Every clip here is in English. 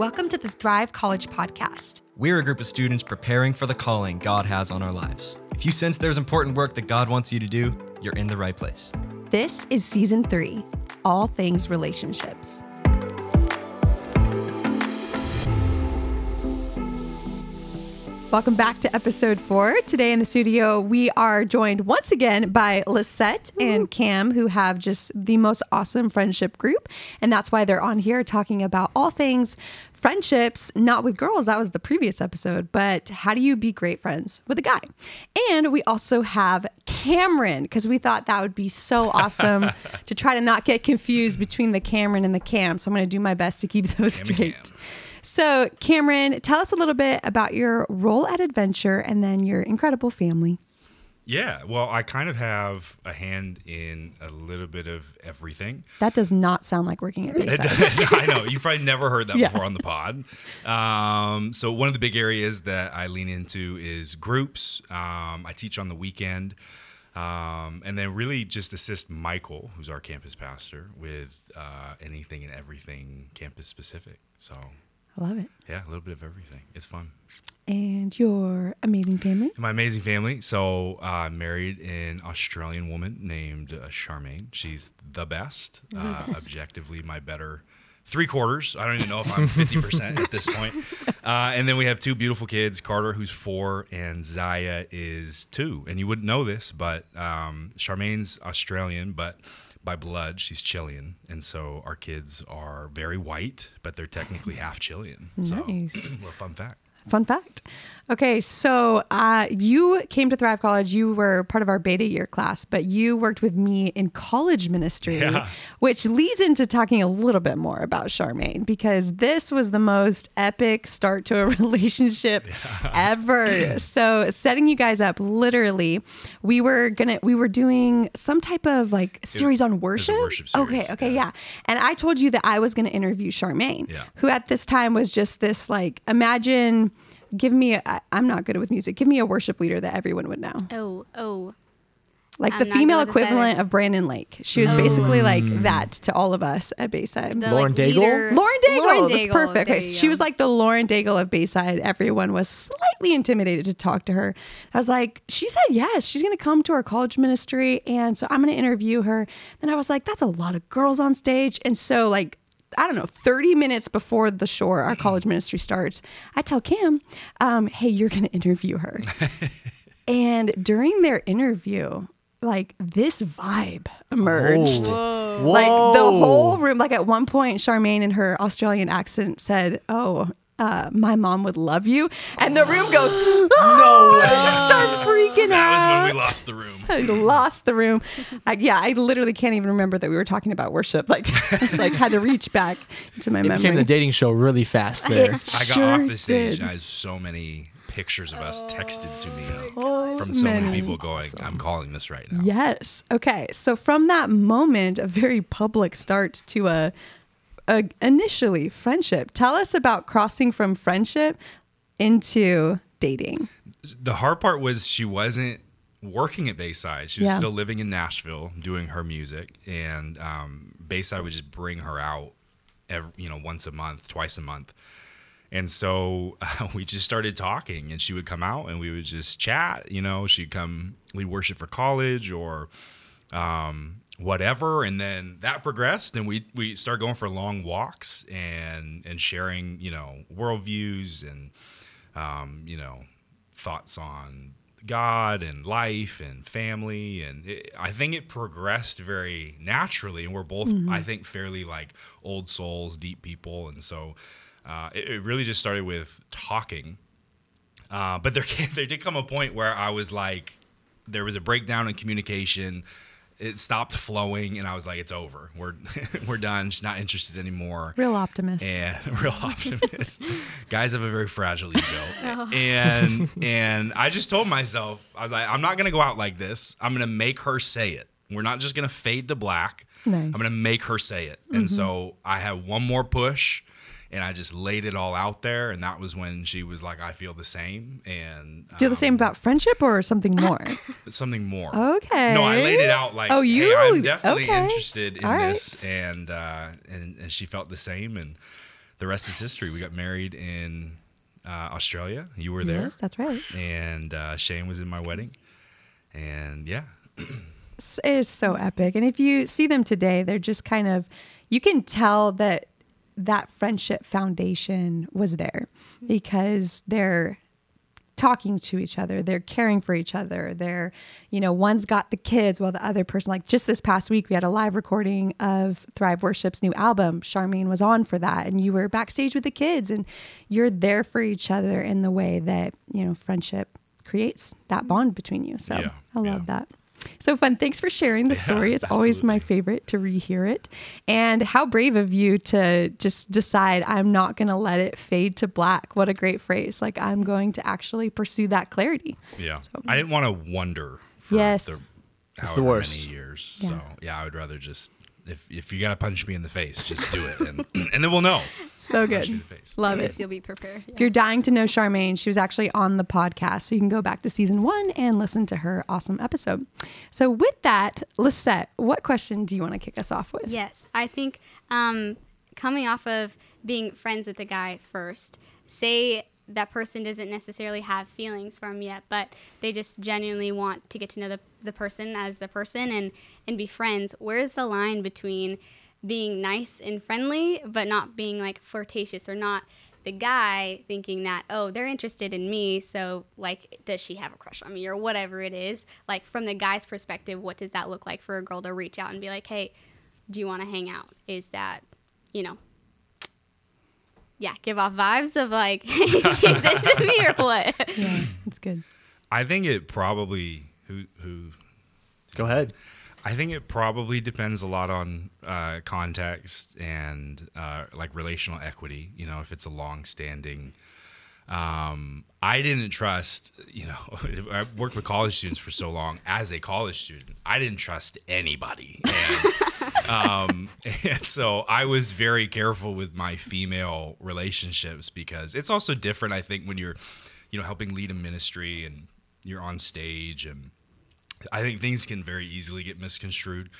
Welcome to the Thrive College Podcast. We're a group of students preparing for the calling God has on our lives. If you sense there's important work that God wants you to do, you're in the right place. This is season three All Things Relationships. Welcome back to episode four. Today in the studio, we are joined once again by Lisette and Cam, who have just the most awesome friendship group. And that's why they're on here talking about all things friendships, not with girls. That was the previous episode, but how do you be great friends with a guy? And we also have Cameron, because we thought that would be so awesome to try to not get confused between the Cameron and the Cam. So I'm going to do my best to keep those Cam straight. Cam. So, Cameron, tell us a little bit about your role at Adventure and then your incredible family. Yeah, well, I kind of have a hand in a little bit of everything. That does not sound like working at Bayside. I know you've probably never heard that Yeah. before on the pod. Um, so one of the big areas that I lean into is groups. Um, I teach on the weekend, um, and then really just assist Michael, who's our campus pastor, with uh, anything and everything campus specific. So love it. yeah, a little bit of everything. It's fun. And your amazing family. My amazing family. So, I uh, married an Australian woman named uh, Charmaine. She's the best, uh, best. objectively my better three quarters. I don't even know if I'm 50% at this point. Uh, and then we have two beautiful kids Carter, who's four, and Zaya is two. And you wouldn't know this, but um, Charmaine's Australian, but by blood, she's Chilean. And so our kids are very white, but they're technically half Chilean. Nice. So, little fun fact. Fun fact. Okay, so uh, you came to Thrive College. You were part of our beta year class, but you worked with me in college ministry, Yeah. which leads into talking a little bit more about Charmaine because this was the most epic start to a relationship ever. so setting you guys up, literally, we were gonna we were doing some type of like series on worship. worship Okay, series, okay, yeah. yeah. And I told you that I was gonna interview Charmaine, Yeah. who at this time was just this like imagine give me a, I- i'm not good with music give me a worship leader that everyone would know Oh, oh. like I'm the not female good with this equivalent either. of brandon lake she was basically mm. like that to all of us at bayside The, Lauren Daigle? leader- Lauren Daigle, Lauren that's Daigle, perfect. there Okay, you she go. was like the Lauren Daigle of Bayside. Everyone was slightly intimidated to talk to her. I was like, she said yes, she's going to come to our college ministry, and so I'm going to interview her. Then I was like, that's a lot of girls on stage, and so like. I don't know, 30 minutes before the shore, our college ministry starts, I tell Cam, um, hey, you're going to interview her. and during their interview, like this vibe emerged. Whoa. Like the whole room, like at one point, Charmaine in her Australian accent said, Oh, uh, my mom would love you. And the room goes, No, I just start freaking out. That was when we lost the room. I lost the room. I, yeah, I literally can't even remember that we were talking about worship. Like, I like had to reach back into my It memory. became the dating show really fast there. It I got sure off the stage did. and I had so many pictures of us texted to me So from so many many. people going, I'm calling this right now. Yes. Okay. So from that moment, a very public start to a, a initially friendship. Tell us about crossing from friendship into dating. The hard part was she wasn't working at Bayside. She was Yeah. still living in Nashville doing her music. And um, Bayside would just bring her out, every, you know, once a month, twice a month. And so uh, we just started talking, and she would come out, and we would just chat. You know, she'd come, we'd worship for college or um, whatever, and then that progressed, and we we started going for long walks and and sharing, you know, worldviews and um, you know thoughts on God and life and family, and it, I think it progressed very naturally, and we're both, I think, fairly like old souls, deep people, and so uh, it, it really just started with talking. Uh, but there came, there did come a point where I was like, there was a breakdown in communication. It stopped flowing, and I was like, "It's over. We're we're done. She's not interested anymore." Real optimist. and real optimist. Guys have a very fragile ego, oh. and and I just told myself, I was like, I'm not gonna go out like this. I'm gonna make her say it. We're not just gonna fade to black. Nice. I'm gonna make her say it. And mm-hmm. so I had one more push, and I just laid it all out there, and that was when she was like, "I feel the same," and Feel the um, same about friendship or something more? something more. Okay. No, I laid it out like, Oh, hey, you- I'm definitely okay. interested in All right. this, and, uh, and and she felt the same, and the rest is history. We got married in uh, Australia. You were there, Yes, that's right. and uh, Shane was in my wedding, and yeah, It is so epic. And if you see them today, they're just kind of, you can tell that that friendship foundation was there because they're talking to each other, they're caring for each other. They're, you know, one's got the kids while the other person, like just this past week, we had a live recording of Thrive Worship's new album. Charmaine was on for that, and you were backstage with the kids, and you're there for each other in the way that, you know, friendship creates that bond between you. So Yeah, I love yeah. that. So fun. Thanks for sharing the Yeah, story. It's always my favorite to rehear it. And how brave of you to just decide I'm not going to let it fade to black. What a great phrase. Like I'm going to actually pursue that clarity. yeah. I didn't want to wonder for Yes. the, It's the worst. many years. Yeah. So yeah, I would rather just if if you gotta punch me in the face, just do it, and and then we'll know. So Punch me in good. the face. Love At it. you'll be prepared. If you're dying to know Charmaine, she was actually on the podcast. So you can go back to season one and listen to her awesome episode. So, with that, Lisette, what question do you want to kick us off with? Yes, I think um, coming off of being friends with the guy first, say that person doesn't necessarily have feelings for him yet, but they just genuinely want to get to know the, the person as a person and, and be friends. Where's the line between being nice and friendly, but not being like flirtatious or not the guy thinking that, oh, they're interested in me, so like, does she have a crush on me or whatever it is? Like, from the guy's perspective, what does that look like for a girl to reach out and be like, hey, do you want to hang out? Is that, you know, yeah, give off vibes of like she's into me or what? Yeah, it's good. I think it probably who who Go ahead. I think it probably depends a lot on uh, context and uh, like relational equity. You know, if it's a long-standing. Um, I didn't trust. You know, I worked with college students for so long. As a college student, I didn't trust anybody, and, um, and so I was very careful with my female relationships because it's also different. I think when you're, you know, helping lead a ministry and you're on stage and I think things can very easily get misconstrued.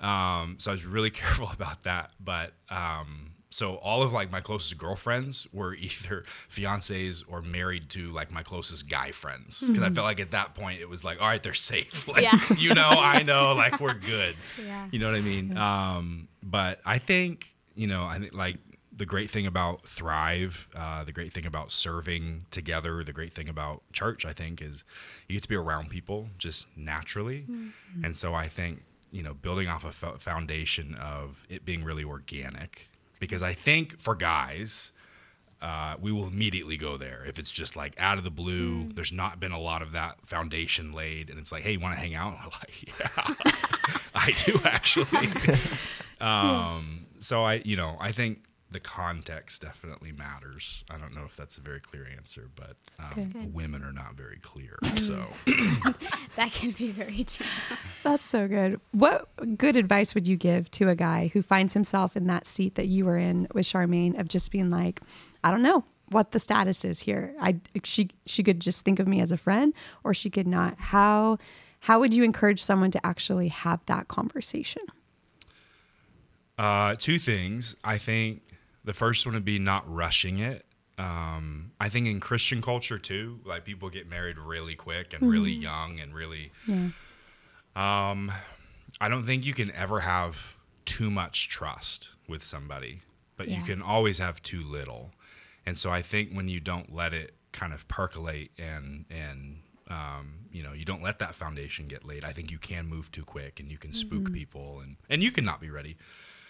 Um, so I was really careful about that. But um, so all of like my closest girlfriends were either fiancés or married to like my closest guy friends because I felt like at that point it was like, all right, they're safe. Like, Yeah. you know, I know, like we're good. Yeah. You know what I mean? Um, but I think you know, I think like the great thing about Thrive, uh, the great thing about serving together, the great thing about church, I think, is you get to be around people just naturally. And so I think, you know, building off a foundation of it being really organic, because I think for guys, uh, we will immediately go there if it's just like out of the blue. There's not been a lot of that foundation laid, and it's like, hey, you want to hang out? Like, yeah, I do actually. um, so I, you know, I think the context definitely matters. I don't know if that's a very clear answer, but um, women are not very clear. So That can be very true. That's so good. What good advice would you give to a guy who finds himself in that seat that you were in with Charmaine of just being like, I don't know what the status is here. I she she could just think of me as a friend or she could not. How how would you encourage someone to actually have that conversation? Uh, two things. I think the first one would be not rushing it. Um, I think in Christian culture too, like people get married really quick and really young and really. Um, I don't think you can ever have too much trust with somebody, but you can always have too little. And so I think when you don't let it kind of percolate and and um, you know you don't let that foundation get laid, I think you can move too quick and you can spook people and and you can not be ready.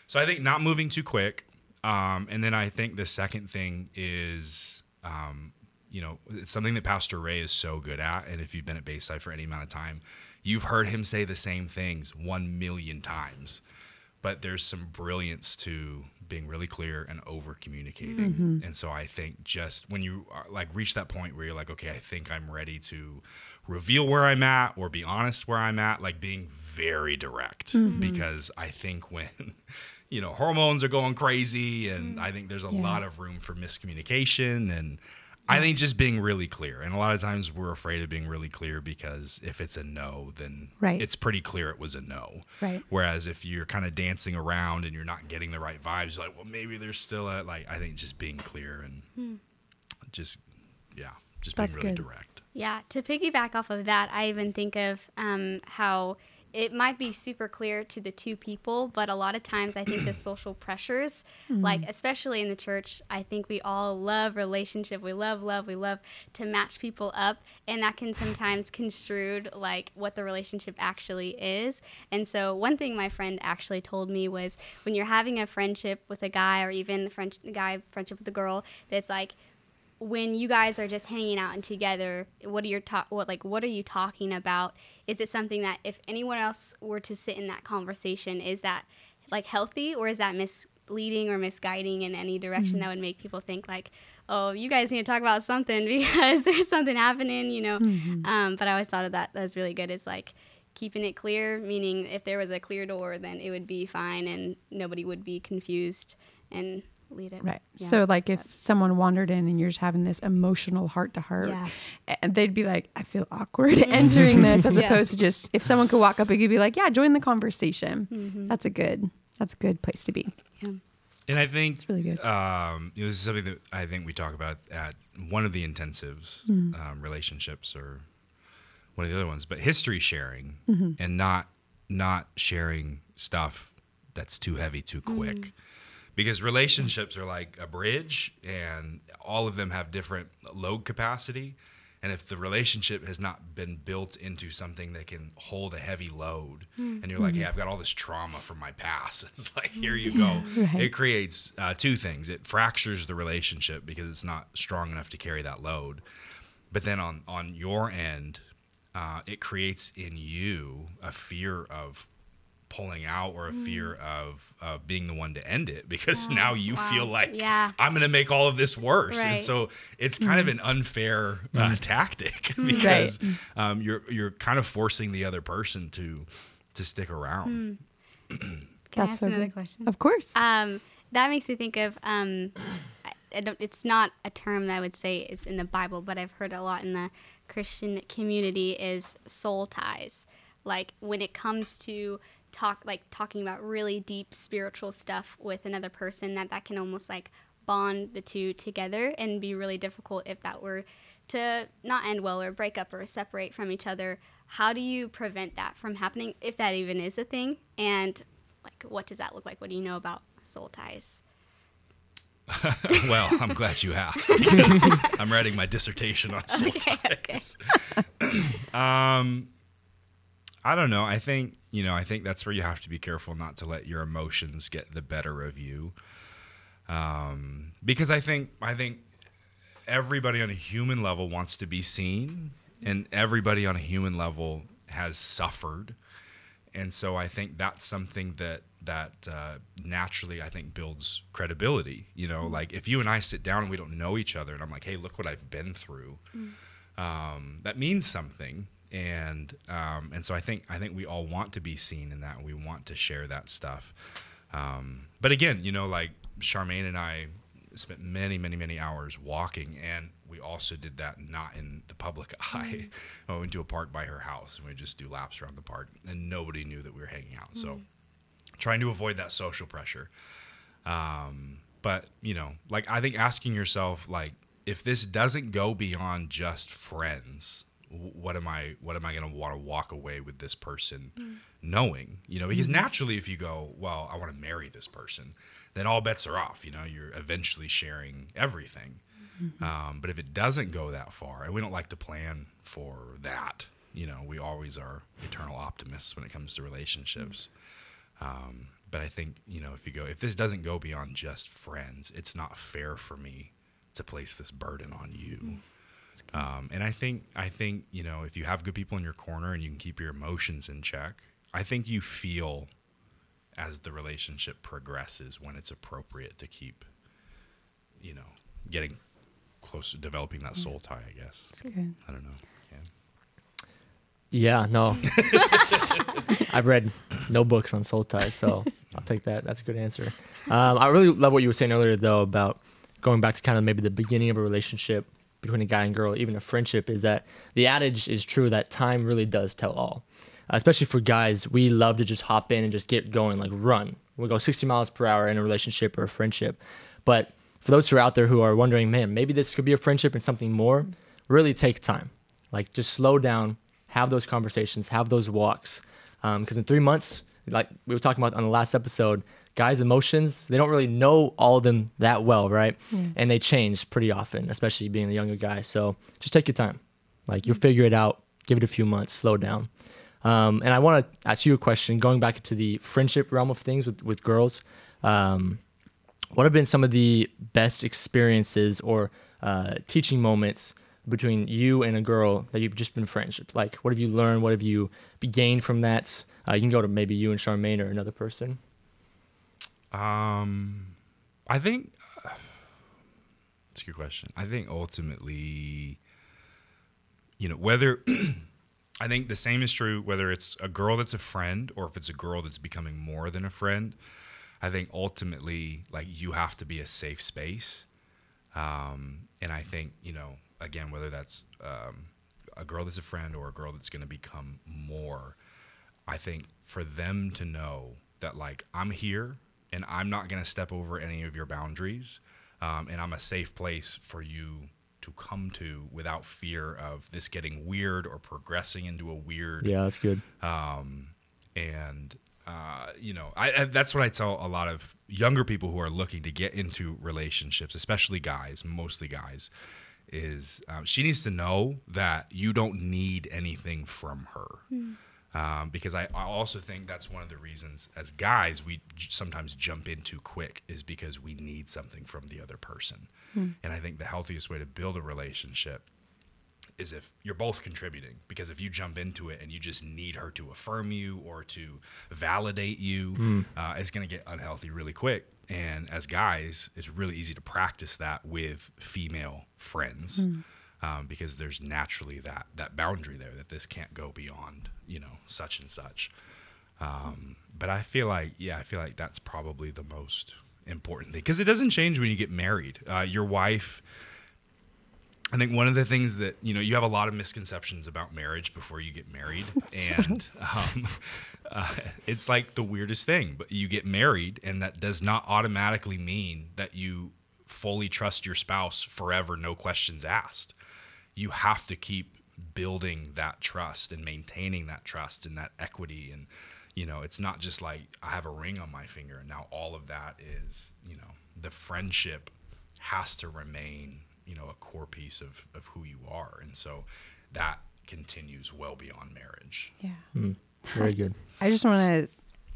So I think not moving too quick. Um, and then I think the second thing is, um, you know, it's something that Pastor Ray is so good at. And if you've been at Bayside for any amount of time, you've heard him say the same things one million times. But there's some brilliance to being really clear and over communicating. And so I think just when you are, like reach that point where you're like, okay, I think I'm ready to reveal where I'm at or be honest where I'm at, like being very direct. Because I think when you know hormones are going crazy and i think there's a lot of room for miscommunication and I think just being really clear. And a lot of times we're afraid of being really clear because if it's a no, then Right. it's pretty clear it was a no. Right. Whereas if you're kind of dancing around and you're not getting the right vibes, you're like, well, maybe there's still a, like, I think just being clear and just, yeah, just being really good. direct. Yeah, to piggyback off of that, I even think of um, how it might be super clear to the two people, but a lot of times I think the social pressures, hmm. like especially in the church, I think we all love relationship. We love love. We love to match people up, and that can sometimes construed like what the relationship actually is. And so one thing my friend actually told me was when you're having a friendship with a guy or even a friend, guy friendship with a girl, that's like when you guys are just hanging out and together, what are your talk? What like what are you talking about? Is it something that if anyone else were to sit in that conversation, is that like healthy or is that misleading or misguiding in any direction that would make people think like, oh, you guys need to talk about something because there's something happening, you know? Um, but I always thought of that. That was really good. It's like keeping it clear, meaning if there was a clear door, then it would be fine and nobody would be confused and lead it. Right. Yeah. So, like, if someone wandered in and you're just having this emotional heart to heart, and they'd be like, I feel awkward entering this, as Yeah. opposed to just if someone could walk up and you'd be like, Yeah, join the conversation. Mm-hmm. That's a good. That's a good place to be. Yeah. And I think it's really good. Um, you know, this is something that I think we talk about at one of the intensives, Mm-hmm. um, relationships, or one of the other ones. But history sharing Mm-hmm. and not not sharing stuff that's too heavy too quick, Mm. Because relationships are like a bridge, and all of them have different load capacity. And if the relationship has not been built into something that can hold a heavy load, and you're like, hey, I've got all this trauma from my past, it's like, here you go. Right. It creates uh, two things. It fractures the relationship because it's not strong enough to carry that load. But then on, on your end, uh, it creates in you a fear of pulling out or a fear of uh, being the one to end it because now you wow. feel like Yeah. I'm going to make all of this worse. And so it's kind of an unfair uh, tactic because um, you're you're kind of forcing the other person to to stick around. Can That's I ask so another good. question? Of course. Um, that makes me think of um, I, I don't, it's not a term that I would say is in the Bible, but I've heard a lot in the Christian community is soul ties. Like when it comes to talk, like talking about really deep spiritual stuff with another person, that that can almost like bond the two together and be really difficult if that were to not end well or break up or separate from each other. How do you prevent that from happening, if that even is a thing? And like, what does that look like? What do you know about soul ties? well, I'm glad you asked. I'm writing my dissertation on soul ties. um, I don't know. I think you know. I think that's where you have to be careful not to let your emotions get the better of you. Um, because I think I think everybody on a human level wants to be seen, and everybody on a human level has suffered, and so I think that's something that that uh, naturally I think builds credibility. You know, like if you and I sit down and we don't know each other, and I'm like, "Hey, look what I've been through," um, that means something. And um, and so I think I think we all want to be seen in that. We want to share that stuff. Um, but again, you know, like Charmaine and I spent many, many, many hours walking, and we also did that not in the public eye. I went to a park by her house, and we just do laps around the park, and nobody knew that we were hanging out. So, trying to avoid that social pressure. Um, but you know, like I think asking yourself, like, if this doesn't go beyond just friends, what am I? What am I going to want to walk away with this person, knowing? You know, because naturally, if you go, well, I want to marry this person, then all bets are off. You know, you're eventually sharing everything. Um, but if it doesn't go that far, and we don't like to plan for that, you know, we always are eternal optimists when it comes to relationships. Um, but I think you know if you go if this doesn't go beyond just friends, it's not fair for me to place this burden on you. Um, and I think I think you know if you have good people in your corner and you can keep your emotions in check, I think you feel as the relationship progresses when it's appropriate to keep, you know, getting closer, developing that soul tie. I guess That's good. I don't know. Yeah. Yeah, no. I've read no books on soul ties, so I'll take that. That's a good answer. Um, I really love what you were saying earlier, though, about going back to kind of maybe the beginning of a relationship between a guy and girl, even a friendship, is that the adage is true that time really does tell all. Uh, especially for guys, we love to just hop in and just get going, like run. We go 60 miles per hour in a relationship or a friendship. But for those who are out there who are wondering, man, maybe this could be a friendship and something more, really take time. Like just slow down, have those conversations, have those walks. Because um, in three months, like we were talking about on the last episode, guys' emotions, they don't really know all of them that well, right? Yeah. And they change pretty often, especially being a younger guy. So just take your time. Like you'll figure it out. Give it a few months. Slow down. Um, and I want to ask you a question, going back into the friendship realm of things with with girls. Um, what have been some of the best experiences or uh, teaching moments between you and a girl that you've just been friends? Like, what have you learned? What have you gained from that? Uh, you can go to maybe you and Charmaine or another person. Um, I think that's a good question. I think ultimately, you know, whether I think the same is true whether it's a girl that's a friend or if it's a girl that's becoming more than a friend. I think ultimately, like you have to be a safe space, um, and I think you know, again, whether that's um, a girl that's a friend or a girl that's going to become more, I think for them to know that like I'm here and I'm not going to step over any of your boundaries. Um, and I'm a safe place for you to come to without fear of this getting weird or progressing into a weird. Yeah, that's good. Um, and uh, you know, I, I, that's what I tell a lot of younger people who are looking to get into relationships, especially guys, mostly guys, is um, she needs to know that you don't need anything from her. Mm um, because I, I, also think that's one of the reasons as guys we j- sometimes jump in too quick is because we need something from the other person hmm. and i think the healthiest way to build a relationship is if you're both contributing because if you jump into it and you just need her to affirm you or to validate you hmm. uh, it's going to get unhealthy really quick and as guys it's really easy to practice that with female friends hmm. Um, because there's naturally that that boundary there that this can't go beyond you know, such and such. Um, but I feel like, yeah, I feel like that's probably the most important thing because it doesn't change when you get married. Uh, your wife, I think one of the things that you know you have a lot of misconceptions about marriage before you get married, and um, uh, it's like the weirdest thing. But you get married, and that does not automatically mean that you fully trust your spouse forever, no questions asked. You have to keep building that trust and maintaining that trust and that equity. And you know it's not just like i have a ring on my finger and now all of that is you know the friendship has to remain you know a core piece of of who you are. And so that continues well beyond marriage. Yeah. Mm, very good. I just want to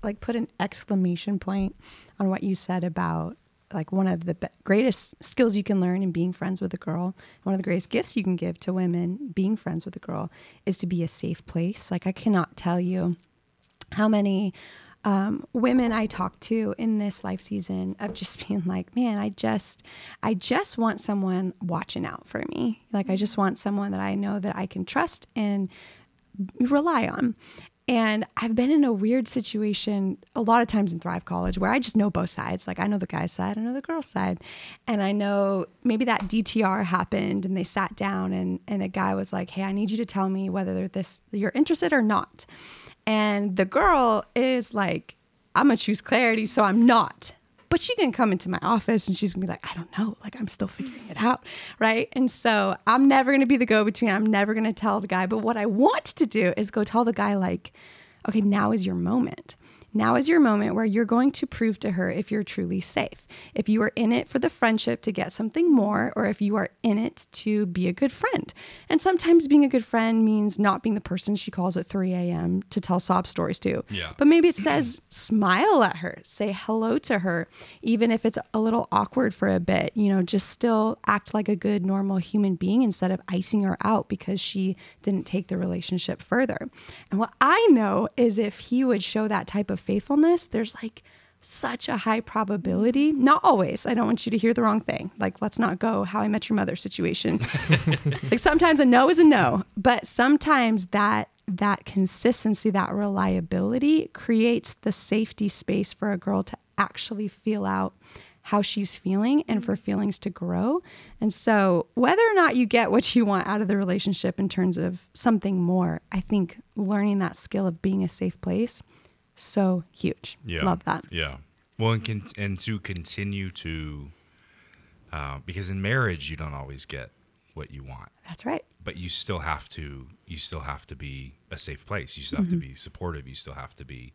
like put an exclamation point on what you said about like one of the greatest skills you can learn in being friends with a girl, one of the greatest gifts you can give to women being friends with a girl is to be a safe place. Like I cannot tell you how many um, women I talk to in this life season of just being like, man, I just, I just want someone watching out for me. Like I just want someone that I know that I can trust and rely on. And I've been in a weird situation a lot of times in Thrive College where I just know both sides. Like I know the guy's side, I know the girl's side. And I know maybe that DTR happened and they sat down and, and a guy was like, Hey, I need you to tell me whether this you're interested or not. And the girl is like, I'm gonna choose clarity, so I'm not but she can come into my office and she's gonna be like, I don't know, like I'm still figuring it out, right? And so I'm never gonna be the go between. I'm never gonna tell the guy. But what I want to do is go tell the guy, like, okay, now is your moment. Now is your moment where you're going to prove to her if you're truly safe. If you are in it for the friendship to get something more, or if you are in it to be a good friend. And sometimes being a good friend means not being the person she calls at 3 a.m. to tell sob stories to. Yeah. But maybe it says smile at her, say hello to her, even if it's a little awkward for a bit, you know, just still act like a good, normal human being instead of icing her out because she didn't take the relationship further. And what I know is if he would show that type of faithfulness, there's like such a high probability. Not always. I don't want you to hear the wrong thing. Like, let's not go how I met your mother situation. like sometimes a no is a no, but sometimes that that consistency, that reliability creates the safety space for a girl to actually feel out how she's feeling and for feelings to grow. And so, whether or not you get what you want out of the relationship in terms of something more, I think learning that skill of being a safe place so huge. Yeah. Love that. Yeah. Well, and, con- and to continue to, uh, because in marriage you don't always get what you want, That's right. but you still have to. You still have to be a safe place. You still have to be supportive. You still have to be,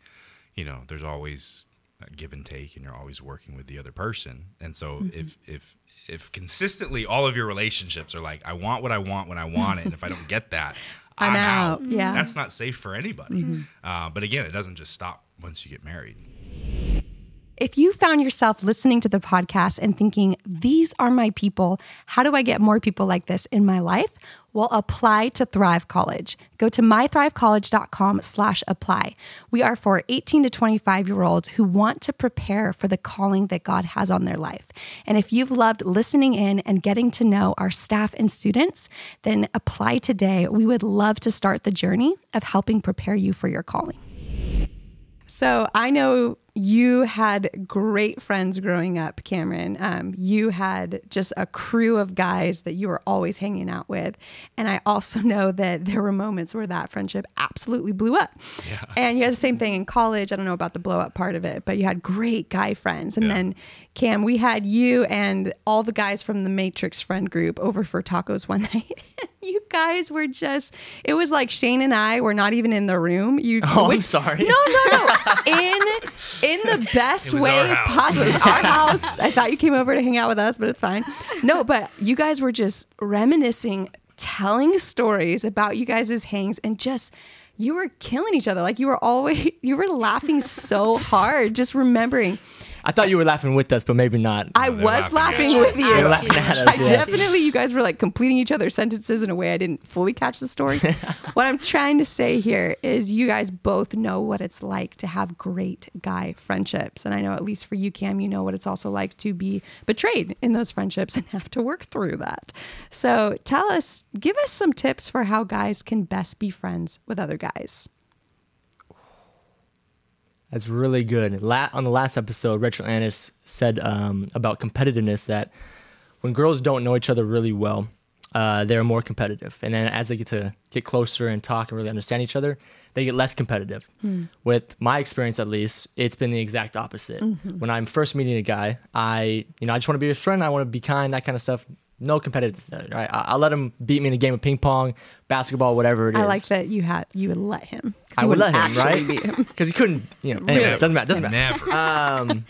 you know. There's always a give and take, and you're always working with the other person. And so if if if consistently all of your relationships are like, I want what I want when I want it, and if I don't get that, I'm I'm, out. out. Yeah. That's not safe for anybody. Uh, but again, it doesn't just stop once you get married. If you found yourself listening to the podcast and thinking, these are my people, how do I get more people like this in my life? Well, apply to Thrive College. Go to mythrivecollege.com slash apply. We are for 18 to 25 year olds who want to prepare for the calling that God has on their life. And if you've loved listening in and getting to know our staff and students, then apply today. We would love to start the journey of helping prepare you for your calling. So I know you had great friends growing up, Cameron. Um, you had just a crew of guys that you were always hanging out with. And I also know that there were moments where that friendship absolutely blew up. Yeah. And you had the same thing in college. I don't know about the blow up part of it, but you had great guy friends. And Yeah. then, Cam, we had you and all the guys from the Matrix friend group over for tacos one night. you guys were just, it was like Shane and I were not even in the room. You, Oh, I'm sorry. No, no, no. In in the best way possible. Our house. I thought you came over to hang out with us, but it's fine. No, but you guys were just reminiscing, telling stories about you guys' hangs, and just you were killing each other. Like you were always you were laughing so hard, just remembering. I thought you were laughing with us, but maybe not. I they're was laughing laughing at you. with you. They're laughing at us, I yeah. definitely, you guys were like completing each other's sentences in a way I didn't fully catch the story. what I'm trying to say here is you guys both know what it's like to have great guy friendships. And I know, at least for you, Cam, you know what it's also like to be betrayed in those friendships and have to work through that. So tell us, give us some tips for how guys can best be friends with other guys. That's really good. La- on the last episode, Rachel Annis said um, about competitiveness that when girls don't know each other really well, uh, they're more competitive, and then as they get to get closer and talk and really understand each other, they get less competitive. With my experience, at least, it's been the exact opposite. When I'm first meeting a guy, I you know I just want to be his friend. I want to be kind, that kind of stuff. No competitiveness. Right? I- I'll let him beat me in a game of ping pong, basketball, whatever it is. I like that you had you would let him. 'Cause I would let him, right? Because he couldn't, you know. Anyways, Never. doesn't matter. Doesn't matter. Never. Um,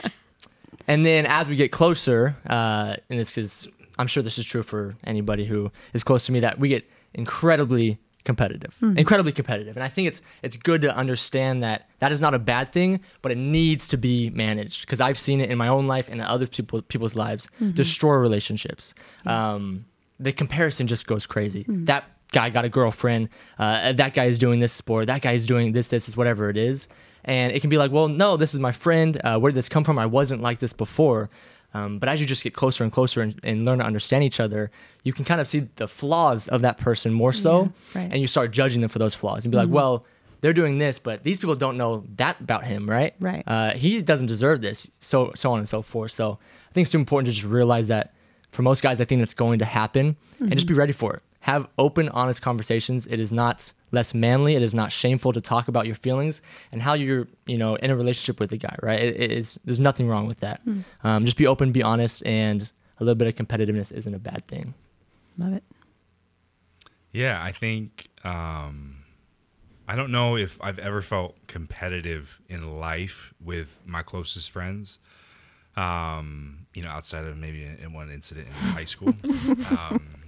and then as we get closer, uh, and this is, I'm sure this is true for anybody who is close to me, that we get incredibly competitive, incredibly competitive. And I think it's it's good to understand that that is not a bad thing, but it needs to be managed because I've seen it in my own life and in other people people's lives destroy relationships. Um, the comparison just goes crazy. That guy got a girlfriend. Uh, that guy is doing this sport. That guy is doing this. This is whatever it is. And it can be like, well, no, this is my friend. Uh, where did this come from? I wasn't like this before. Um, but as you just get closer and closer and, and learn to understand each other, you can kind of see the flaws of that person more so. Yeah, right. And you start judging them for those flaws and be like, well, they're doing this, but these people don't know that about him, right? Right. Uh, he doesn't deserve this, so so on and so forth. So I think it's important to just realize that for most guys, I think that's going to happen, and just be ready for it. Have open, honest conversations. It is not less manly. It is not shameful to talk about your feelings and how you're, you know, in a relationship with a guy. Right? It, it is. There's nothing wrong with that. Um, just be open, be honest, and a little bit of competitiveness isn't a bad thing. Love it. Yeah, I think um, I don't know if I've ever felt competitive in life with my closest friends. Um, you know, outside of maybe in, in one incident in high school, um,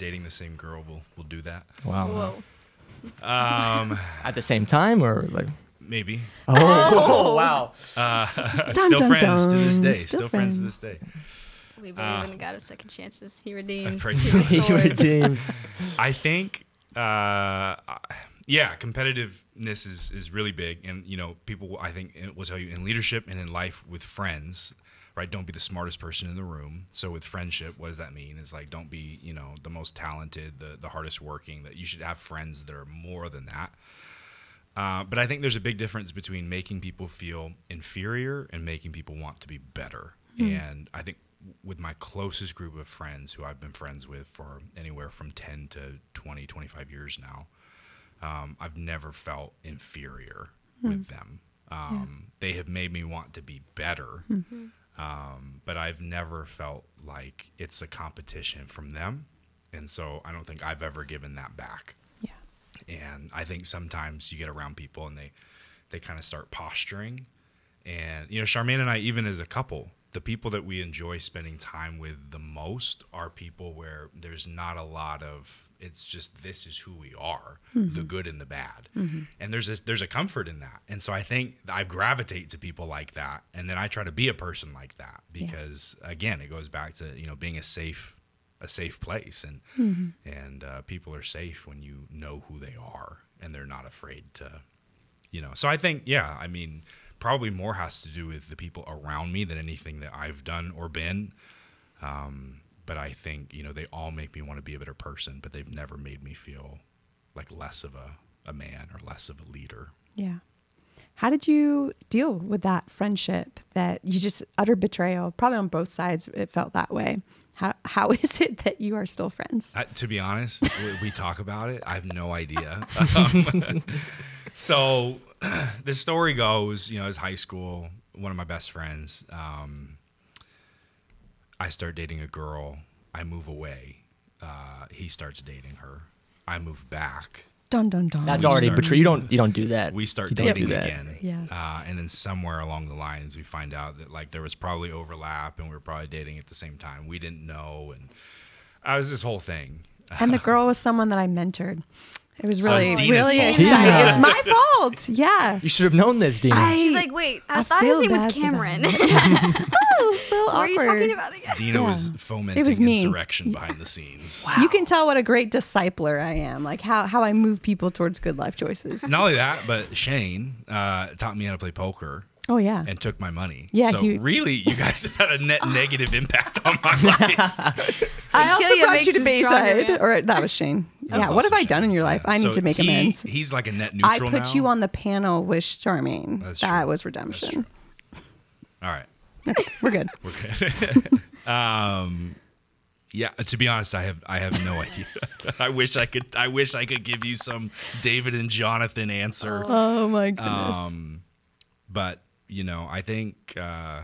dating the same girl will will do that. Wow. Um, At the same time, or like, maybe oh, wow. still dun, friends to this day. Still Still, friends to this day. We believe in the God of second chances. He redeems. He God. he restores. redeems. I think, uh, yeah, competitiveness is, is really big, and you know, people I think will tell you in leadership and in life with friends, right? Don't be the smartest person in the room. So with friendship, what does that mean? Is like don't be you know the most talented, the the hardest working. That you should have friends that are more than that. Uh, but I think there's a big difference between making people feel inferior and making people want to be better. And I think with my closest group of friends who I've been friends with for anywhere from 10 to 20, 25 years now, um, I've never felt inferior with them. Um, They have made me want to be better, um, but I've never felt like it's a competition from them. And so I don't think I've ever given that back. Yeah. And I think sometimes you get around people and they, they kind of start posturing. And, you know, Charmaine and I, even as a couple, the people that we enjoy spending time with the most are people where there's not a lot of, it's just this is who we are, the mm-hmm. good and the bad. Mm-hmm. And there's a, there's a comfort in that. And so I think I gravitate to people like that. And then I try to be a person like that because, again, it goes back to, you know, being a safe, a safe place and mm-hmm. and uh, people are safe when you know who they are and they're not afraid to you know so i think yeah i mean probably more has to do with the people around me than anything that i've done or been um, but i think you know they all make me want to be a better person but they've never made me feel like less of a, a man or less of a leader Yeah. How did you deal with that friendship that you just utter betrayal? Probably on both sides, it felt that way. How, how is it that you are still friends? I, to be honest, we, we talk about it. I have no idea. Um, so the story goes, you know, as high school, one of my best friends, um, I start dating a girl. I move away. Uh, he starts dating her. I move back. Dun dun dun. That's We already start- betrayal. You don't you don't do that. We start You dating do that. again. Yeah. Uh, and then somewhere along the lines, we find out that like there was probably overlap and we were probably dating at the same time. We didn't know. And I was this whole thing. and the girl was someone that I mentored. It was So really, it's really fault. exciting. Dina. It's my fault. Yeah. You should have known this, Dina. I- She's like, wait, I, I thought his name was bad for Cameron. them. what Oh, so are you talking about again? Dina Yeah. was It fomenting was me. insurrection behind the scenes. Wow. You can tell what a great discipler I am. Like how, how I move people towards good life choices. Not only that, but Shane uh, taught me how to play poker Oh yeah. and took my money. Yeah, So he- really, you guys have had a net negative impact on my life. I also Killia brought you to Bayside, stronger, or that was Shane. Yeah. What have I done in your life? I need So to make he- amends. He's like a net neutral. I put now. you on the panel with Charmaine. That's that true. was redemption. All right. We're good. We're good. um, yeah. To be honest, I have I have no idea. I wish I could. I wish I could give you some David and Jonathan answer. Oh my goodness. Um, but you know, I think uh,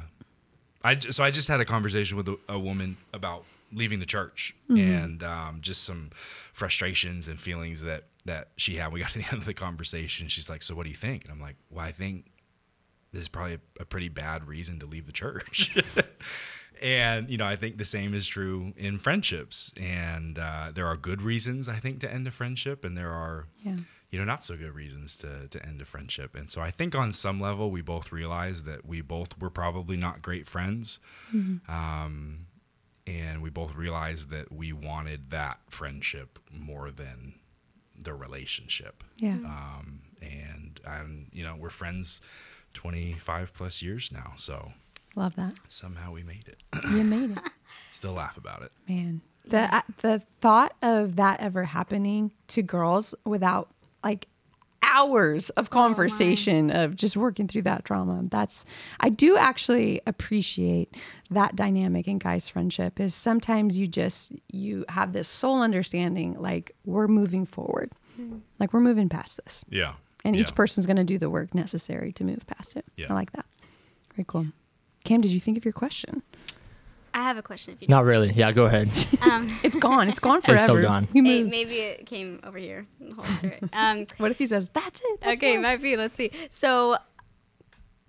I j- so I just had a conversation with a, a woman about leaving the church and um, just some frustrations and feelings that that she had. We got to the end of the conversation. She's like, "So what do you think?" And I'm like, "Well, I think this is probably a, a pretty bad reason to leave the church." And you know, I think the same is true in friendships. And uh, there are good reasons, I think, to end a friendship, and there are yeah. you know, not so good reasons to, to end a friendship. And so I think on some level, we both realized that we both were probably not great friends. Um, and we both realized that we wanted that friendship more than the relationship. Yeah. Um, and, and, you know, we're friends 25 plus years now. So Love that. somehow we made it. You made it. Still laugh about it. Man, the uh, the thought of that ever happening to girls without like hours of oh, conversation of just working through that trauma. That's I do actually appreciate that dynamic in guys' friendship. Is sometimes you just you have this soul understanding, like we're moving forward, hmm. like we're moving past this, Yeah. and each person's going to do the work necessary to move past it. Yeah. I like that. Very cool. Cam, did you think of your question? I have a question. If you Not really. Yeah, go ahead. um, It's gone. It's gone forever. It's so gone. We hey, maybe it came over here in the holster. Um, What if he says, "That's it"? that's okay, it." might be. Let's see. So,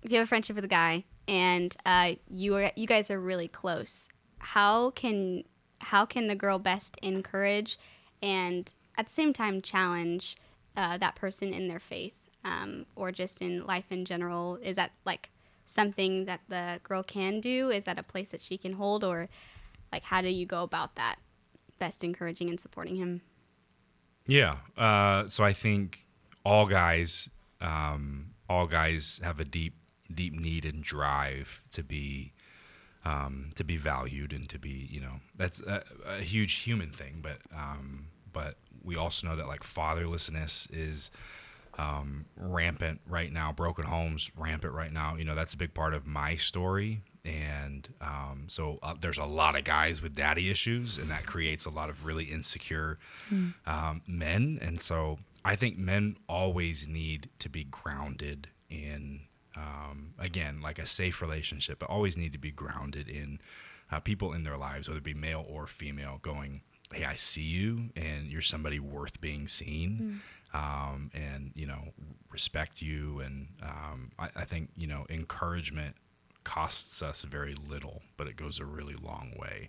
if you have a friendship with a guy and uh, you are you guys are really close, how can how can the girl best encourage and at the same time challenge uh, that person in their faith um, or just in life in general? Is that like something that the girl can do? Is that a place that she can hold, or like how do you go about that? Best encouraging and supporting him. Yeah. Uh, so I think all guys, um, all guys have a deep, deep need and drive to be, um, to be valued and to be, you know, that's a, a huge human thing. But, um, but we also know that like fatherlessness is um, rampant right now. Broken homes rampant right now. You know, that's a big part of my story. and um, so uh, there's a lot of guys with daddy issues, and that creates a lot of really insecure um, men. And so I think men always need to be grounded in, um, again, like a safe relationship, but always need to be grounded in uh, people in their lives, whether it be male or female, going, "Hey, I see you, and you're somebody worth being seen." Um, and you know respect you and um, I, I think you know encouragement costs us very little, but it goes a really long way.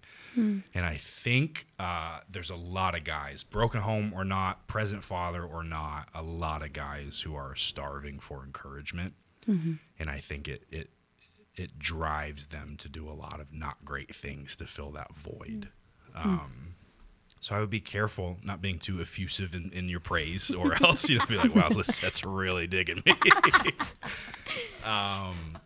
And I think uh, there's a lot of guys, broken home or not, present father or not, a lot of guys who are starving for encouragement. And I think it it it drives them to do a lot of not great things to fill that void. Um, so I would be careful not being too effusive in, in your praise, or else you know be like, "Wow, Lisette's really digging me." um,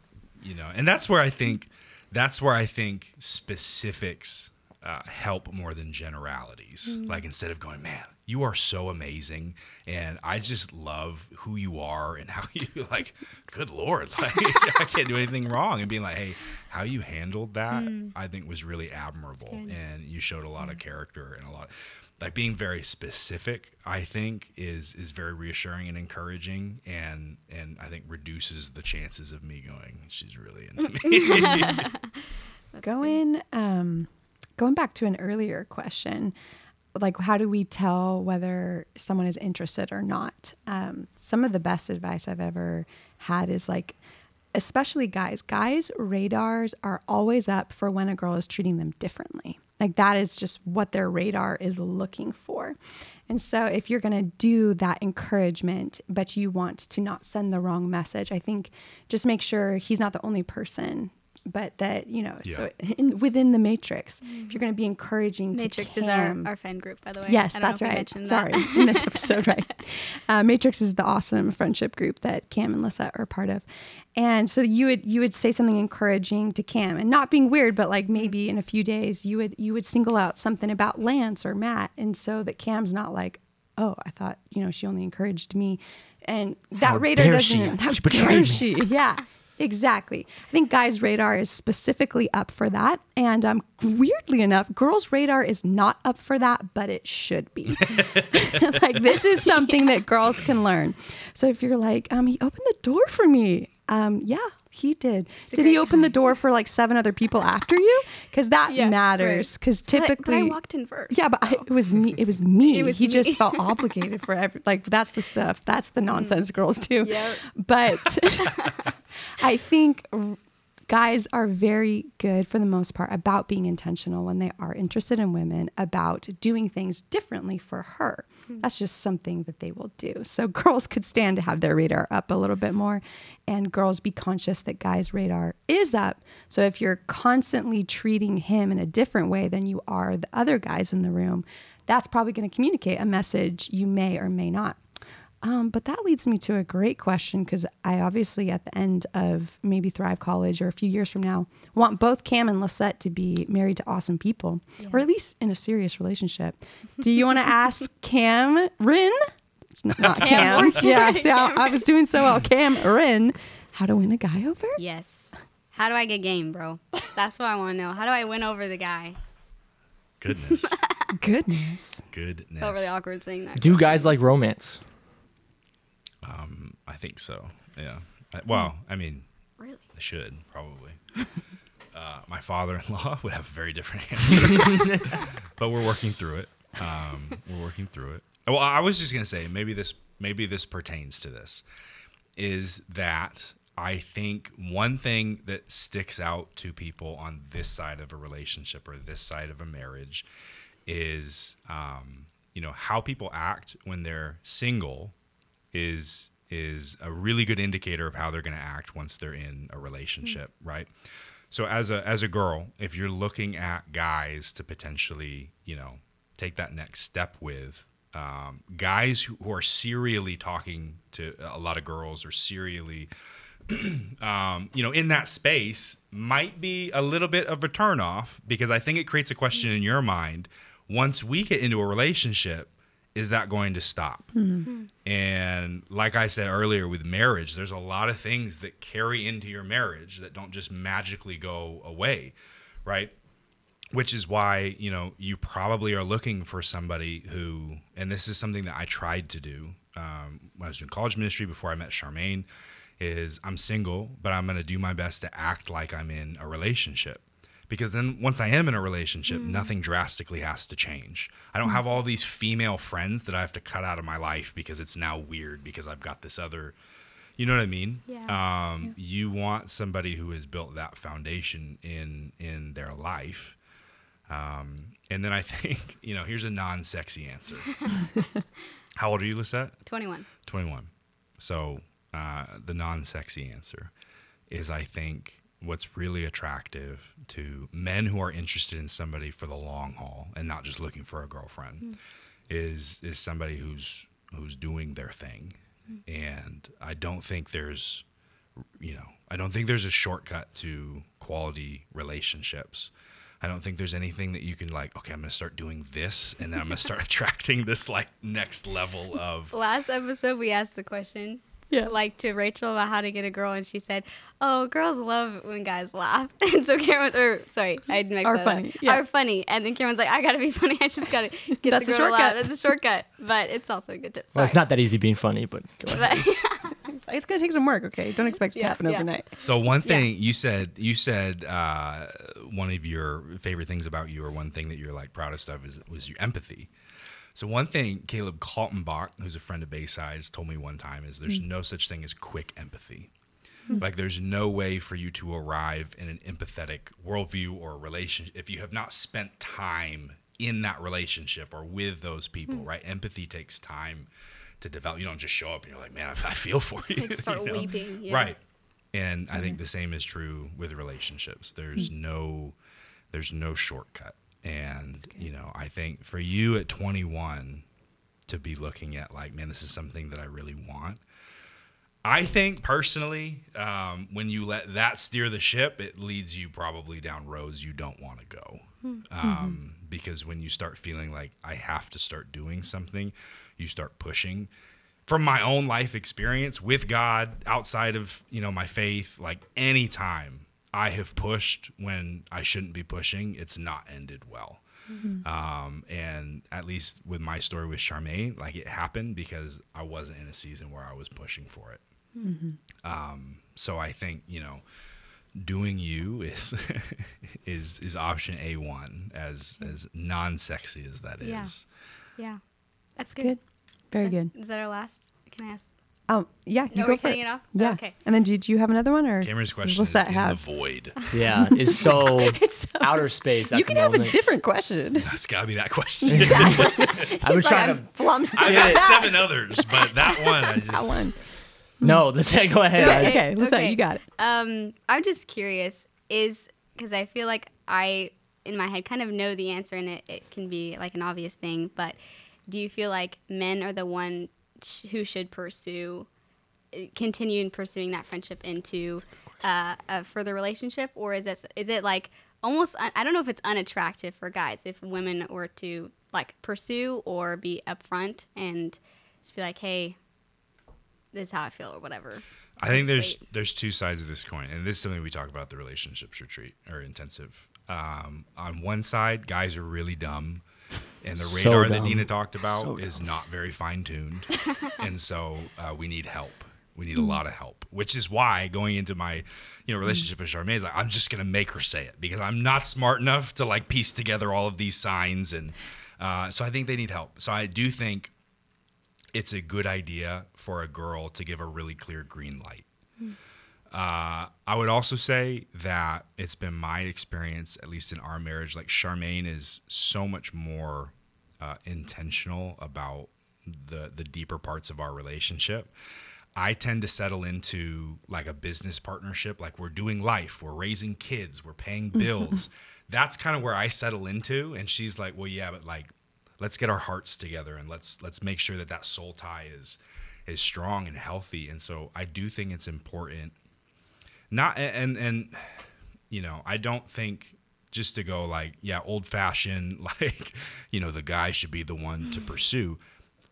you know, and that's where I think that's where I think specifics uh, help more than generalities. Like instead of going, "Man, you are so amazing," and I just love who you are and how you like. Good lord, like I can't do anything wrong, and being like, "Hey, how you handled that," I think was really admirable, and you showed a lot of character and a lot. Like being very specific, I think is is very reassuring and encouraging, and and I think reduces the chances of me going. She's really into me. going um, going back to an earlier question, like how do we tell whether someone is interested or not? Um, some of the best advice I've ever had is like, especially guys, guys' radars are always up for when a girl is treating them differently. Like that is just what their radar is looking for. And so if you're going to do that encouragement, but you want to not send the wrong message, I think just make sure he's not the only person but that you know so in, within the matrix if you're going to be encouraging Matrix to is our, Cam- our fan group, by the way. Yes, I don't that's know if right. mentioned Sorry, that. in this episode, right? Uh, Matrix is the awesome friendship group that Cam and Lisette are part of, and so you would you would say something encouraging to Cam, and not being weird, but like maybe in a few days you would you would single out something about Lance or Matt, and so that Cam's not like, oh, I thought you know she only encouraged me, and that How radar dare doesn't. she? How She betrayed dare me. she? Yeah. Exactly. I think guys' radar is specifically up for that. And um, weirdly enough, girls' radar is not up for that, but it should be. like, this is something that girls can learn. So if you're like, um, he opened the door for me. Um, yeah, he did. Did he open the door for like seven other people after you? Because that Yeah, matters. right. Because But I- typically, but I walked in first. yeah, but I, it was me. It was me. It was he me. just felt obligated for every. Like that's the stuff. That's the mm. nonsense girls do. Yep. But I think guys are very good for the most part about being intentional when they are interested in women about doing things differently for her. Hmm. That's just something that they will do. So girls could stand to have their radar up a little bit more and girls be conscious that guys' radar is up. So if you're constantly treating him in a different way than you are the other guys in the room, that's probably going to communicate a message you may or may not. Um, but that leads me to a great question because I obviously, at the end of maybe Thrive College or a few years from now, want both Cam and Lisette to be married to awesome people, or at least in a serious relationship. Do you want to ask Cam Rin? It's not, not Cam. Cam. Yeah, see, I, I was doing so well. Cam Rin, how to win a guy over? Yes. How do I get game, bro? That's what I want to know. How do I win over the guy? Goodness, Goodness. goodness. Felt really awkward saying that. Do guys like romance? Um, I think so. Yeah. I, well, I mean, Really? they should probably. uh, my father-in-law would have a very different answer, but we're working through it. Um, we're working through it. Well, I was just gonna say maybe this maybe this pertains to this is that I think one thing that sticks out to people on this side of a relationship or this side of a marriage is um, you know how people act when they're single is is a really good indicator of how they're going to act once they're in a relationship, right? So as a as a girl, if you're looking at guys to potentially, you know, take that next step with, um, guys who, who are serially talking to a lot of girls or serially um, you know, in that space might be a little bit of a turnoff because I think it creates a question in your mind. Once we get into a relationship, is that going to stop? And like I said earlier with marriage, there's a lot of things that carry into your marriage that don't just magically go away, right? Which is why, you know, you probably are looking for somebody who, and this is something that I tried to do um, when I was doing college ministry before I met Charmaine, is I'm single, but I'm going to do my best to act like I'm in a relationship because then once I am in a relationship, nothing drastically has to change. I don't have all these female friends that I have to cut out of my life because it's now weird because I've got this other, you know what I mean? Yeah. Um, You want somebody who has built that foundation in in their life. Um, and then I think you know here's a non-sexy answer. How old are you, Lisette? 21. 21. So uh, the non-sexy answer is I think what's really attractive to men who are interested in somebody for the long haul and not just looking for a girlfriend mm. is is somebody who's who's doing their thing. Mm. And I don't think there's you know, I don't think there's a shortcut to quality relationships. I don't think there's anything that you can like, okay, I'm going to start doing this and then I'm going to start attracting this like next level of Last episode, we asked the question. Yeah. Like to Rachel about how to get a girl, and she said, "Oh, girls love when guys laugh." And so Cameron, or sorry, I mixed Are that funny, Up. yeah. Are funny, and then Cameron's like, "I gotta be funny. I just gotta get That's the a girl to laugh." That's a shortcut, but it's also a good tip. Sorry. Well, it's not that easy being funny, but go ahead. But It's going to take some work, okay? Don't expect it to happen yeah. overnight. So one thing you said, you said uh, one of your favorite things about you, or one thing that you're like proudest of, is was your empathy. So one thing Caleb Kaltenbach, who's a friend of Bayside's, told me one time is there's hmm. no such thing as quick empathy. Hmm. Like there's no way for you to arrive in an empathetic worldview or relationship if you have not spent time in that relationship or with those people, hmm. right? Empathy takes time to develop. You don't just show up and you're like, man, I, I feel for you. Like start you know? weeping, yeah. Right. And I think the same is true with relationships. There's no there's no shortcut. And you know, I think for you at 21 to be looking at like, man, this is something that I really want. I think personally, um, when you let that steer the ship, it leads you probably down roads you don't want to go. Um, because when you start feeling like I have to start doing something, you start pushing. From my own life experience with God, outside of you know my faith, like anytime I have pushed when I shouldn't be pushing, it's not ended well. Um, and at least with my story with Charmaine, like it happened because I wasn't in a season where I was pushing for it. Um, so I think you know, doing you is is is option A one as as non sexy as that is. Yeah. yeah, that's good. Good. Very Is that- good. Is that our last? Can I ask? Um, yeah, you No, go we're for it. it off? Yeah. Okay. And then, do, do you have another one, or Cameron's does question is in have? the void. Yeah, it's so It's so- outer space. You can have a different question. That's gotta be that question. I was like, trying I'm to. flummoxed I've got seven others, but that one I just That one. No, let's go ahead. Okay, I- okay, Lisette, okay. you got it. Um, I'm just curious, is because I feel like I, in my head, kind of know the answer, and it, it can be like an obvious thing. But do you feel like men are the one sh- who should pursue, continue in pursuing that friendship into uh, a further relationship, or is it is it like almost? I don't know if it's unattractive for guys if women were to like pursue or be upfront and just be like, hey. This is how I feel, or whatever. I think there's wait. there's two sides of this coin, and this is something we talk about the relationships retreat or intensive. Um, on one side, guys are really dumb, and the So radar that. Dina talked about is not very fine tuned, and so uh, we need help. We need a lot of help, which is why going into my, you know, relationship with Charmaine is like I'm just gonna make her say it because I'm not smart enough to like piece together all of these signs, and uh, so I think they need help. So I do think it's a good idea for a girl to give a really clear green light. Uh, I would also say that it's been my experience, at least in our marriage, like Charmaine is so much more uh, intentional about the the deeper parts of our relationship. I tend to settle into like a business partnership, like we're doing life, we're raising kids, we're paying bills. That's kind of where I settle into, and she's like, "Well, yeah, but like, let's get our hearts together and let's let's make sure that that soul tie is is strong and healthy." And so I do think it's important not and and you know i don't think just to go like yeah old fashioned like you know the guy should be the one to pursue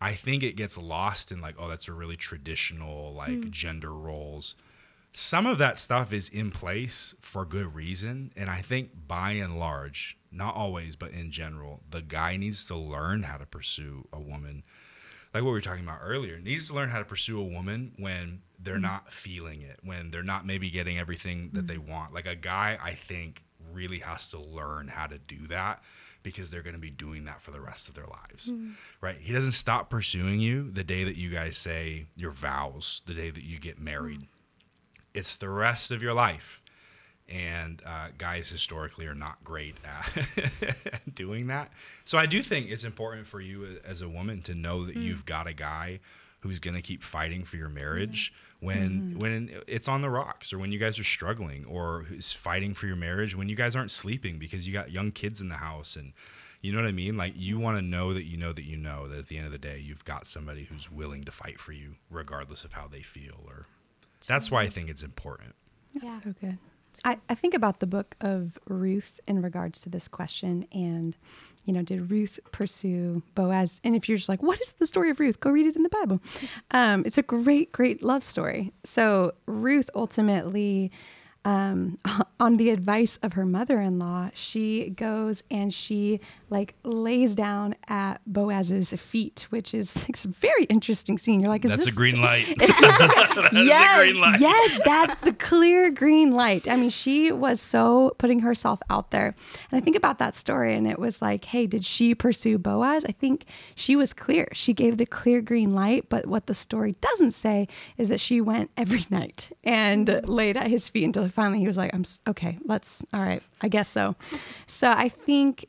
I think it gets lost in like, oh, that's a really traditional like hmm. gender roles. Some of that stuff is in place for good reason. And I think by and large, not always, but in general, the guy needs to learn how to pursue a woman. Like what we were talking about earlier, needs to learn how to pursue a woman when they're mm-hmm. not feeling it, when they're not maybe getting everything that they mm-hmm. want. Like a guy, I think, really has to learn how to do that because they're going to be doing that for the rest of their lives. Mm-hmm. Right? He doesn't stop pursuing you the day that you guys say your vows, the day that you get married. It's the rest of your life. And uh, guys historically are not great at doing that. So I do think it's important for you as a woman to know that you've got a guy who's going to keep fighting for your marriage when when it's on the rocks or when you guys are struggling or who's fighting for your marriage when you guys aren't sleeping because you got young kids in the house and you know what I mean? Like you want to know that you know that you know that at the end of the day you've got somebody who's willing to fight for you regardless of how they feel or that's why I think it's important. That's so good. I, I think about the book of Ruth in regards to this question and you know, did Ruth pursue Boaz? And if you're just like, what is the story of Ruth? Go read it in the Bible. Um, it's a great, great love story. So Ruth ultimately, um, on the advice of her mother-in-law, she goes and she like lays down at Boaz's feet, which is like a very interesting scene. You're like, is That's this a green light. yes, green light. yes, that's the clear green light. I mean, she was so putting herself out there. And I think about that story and it was like, hey, did she pursue Boaz? I think she was clear. She gave the clear green light, but what the story doesn't say is that she went every night and laid at his feet until finally he was like, I'm okay, let's, all right, I guess so. So I think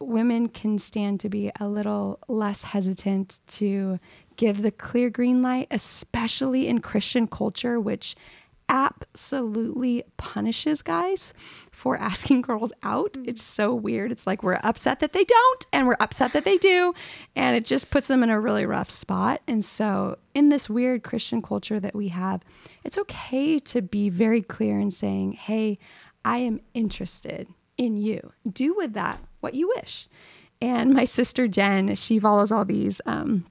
women can stand to be a little less hesitant to give the clear green light, especially in Christian culture, which absolutely punishes guys for asking girls out. It's so weird. It's like we're upset that they don't, and we're upset that they do. And it just puts them in a really rough spot. And so, in this weird Christian culture that we have, it's okay to be very clear in saying, hey, I am interested in you. Do with that what you wish. And my sister Jen, she follows all these um,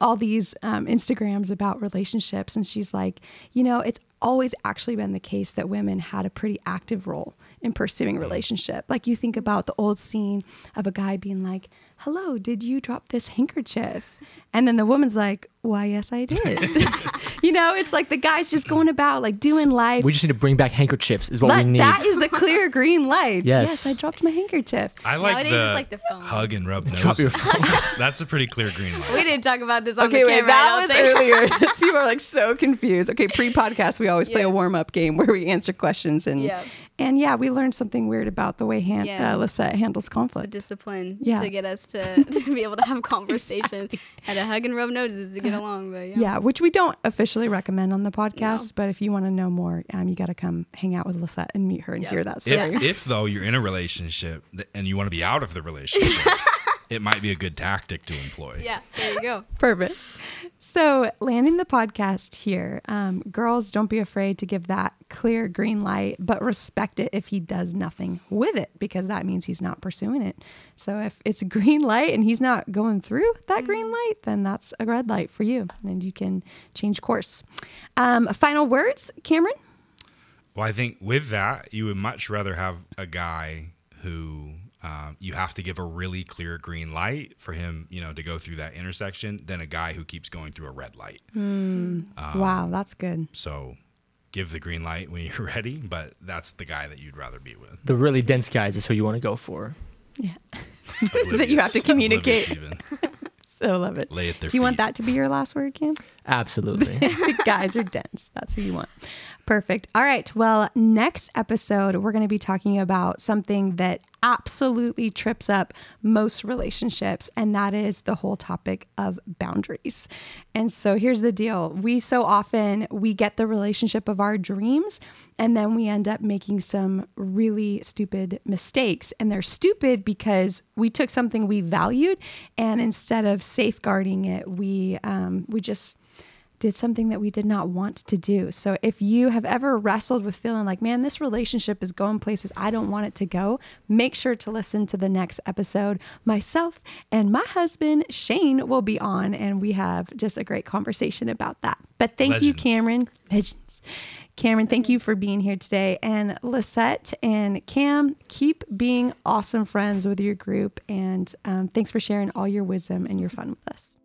all these um, Instagrams about relationships, and she's like, you know, it's always actually been the case that women had a pretty active role in pursuing mm. relationship. Like you think about the old scene of a guy being like, "Hello, did you drop this handkerchief?" And then the woman's like, "Why, yes, I did." you know, it's like the guy's just going about like doing life. We just need to bring back handkerchiefs. Is what That- we need. that is the clear green light. Yes. yes, I dropped my handkerchief. I like Nowadays, the, it's like the phone. hug and rub Drop your phone. That's a pretty clear green light. We didn't talk about this on Okay, the wait, camera. That was think. earlier. People are like so confused. Okay, pre-podcast, we always play a warm-up game where we answer questions and Yeah. And yeah, we learned something weird about the way Han- Yeah. uh, Lisette handles It's a conflict. discipline Yeah. to get us to, to be able to have conversation and a hug and rub noses to get along. But yeah. yeah, which we don't officially recommend on the podcast, but if you want to know more, um, you got to come hang out with Lisette and meet her and Yeah. hear that story. If, if though you're in a relationship and you want to be out of the relationship, it might be a good tactic to employ. Yeah, there you go. Perfect. So, landing the podcast here, um, girls, don't be afraid to give that clear green light, but respect it if he does nothing with it, because that means he's not pursuing it. So, if it's a green light and he's not going through that green light, then that's a red light for you, and you can change course. Um, final words, Cameron? Well, I think with that, you would much rather have a guy who um, you have to give a really clear green light for him, you know, to go through that intersection than a guy who keeps going through a red light. wow, that's good. So give the green light when you're ready, but that's the guy that you'd rather be with. the really dense guys is who you want to go for. Yeah. That you have to communicate. So love it. Lay at their Do you want that to be your last word, Cam? Absolutely. the guys are dense. That's who you want. Perfect. All right. Well, next episode, we're going to be talking about something that absolutely trips up most relationships, and that is the whole topic of boundaries. And so here's the deal. We so often we get the relationship of our dreams and then we end up making some really stupid mistakes. And they're stupid because we took something we valued and instead of safeguarding it, we um, we just did something that we did not want to do. So if you have ever wrestled with feeling like, man, this relationship is going places I don't want it to go, make sure to listen to the next episode. Myself and my husband, Shane, will be on, and we have just a great conversation about that. But thank you, Cameron. Legends. Cameron, thank you for being here today. And Lisette and Cam, keep being awesome friends with your group. And um, thanks for sharing all your wisdom and your fun with us.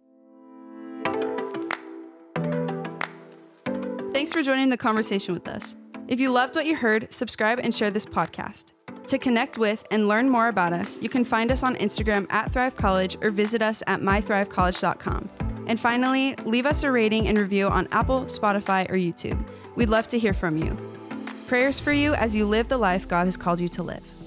Thanks for joining the conversation with us. If you loved what you heard, subscribe and share this podcast. To connect with and learn more about us, you can find us on Instagram at Thrive College or visit us at mythrivecollege.com. And finally, leave us a rating and review on Apple, Spotify, or YouTube. We'd love to hear from you. Prayers for you as you live the life God has called you to live.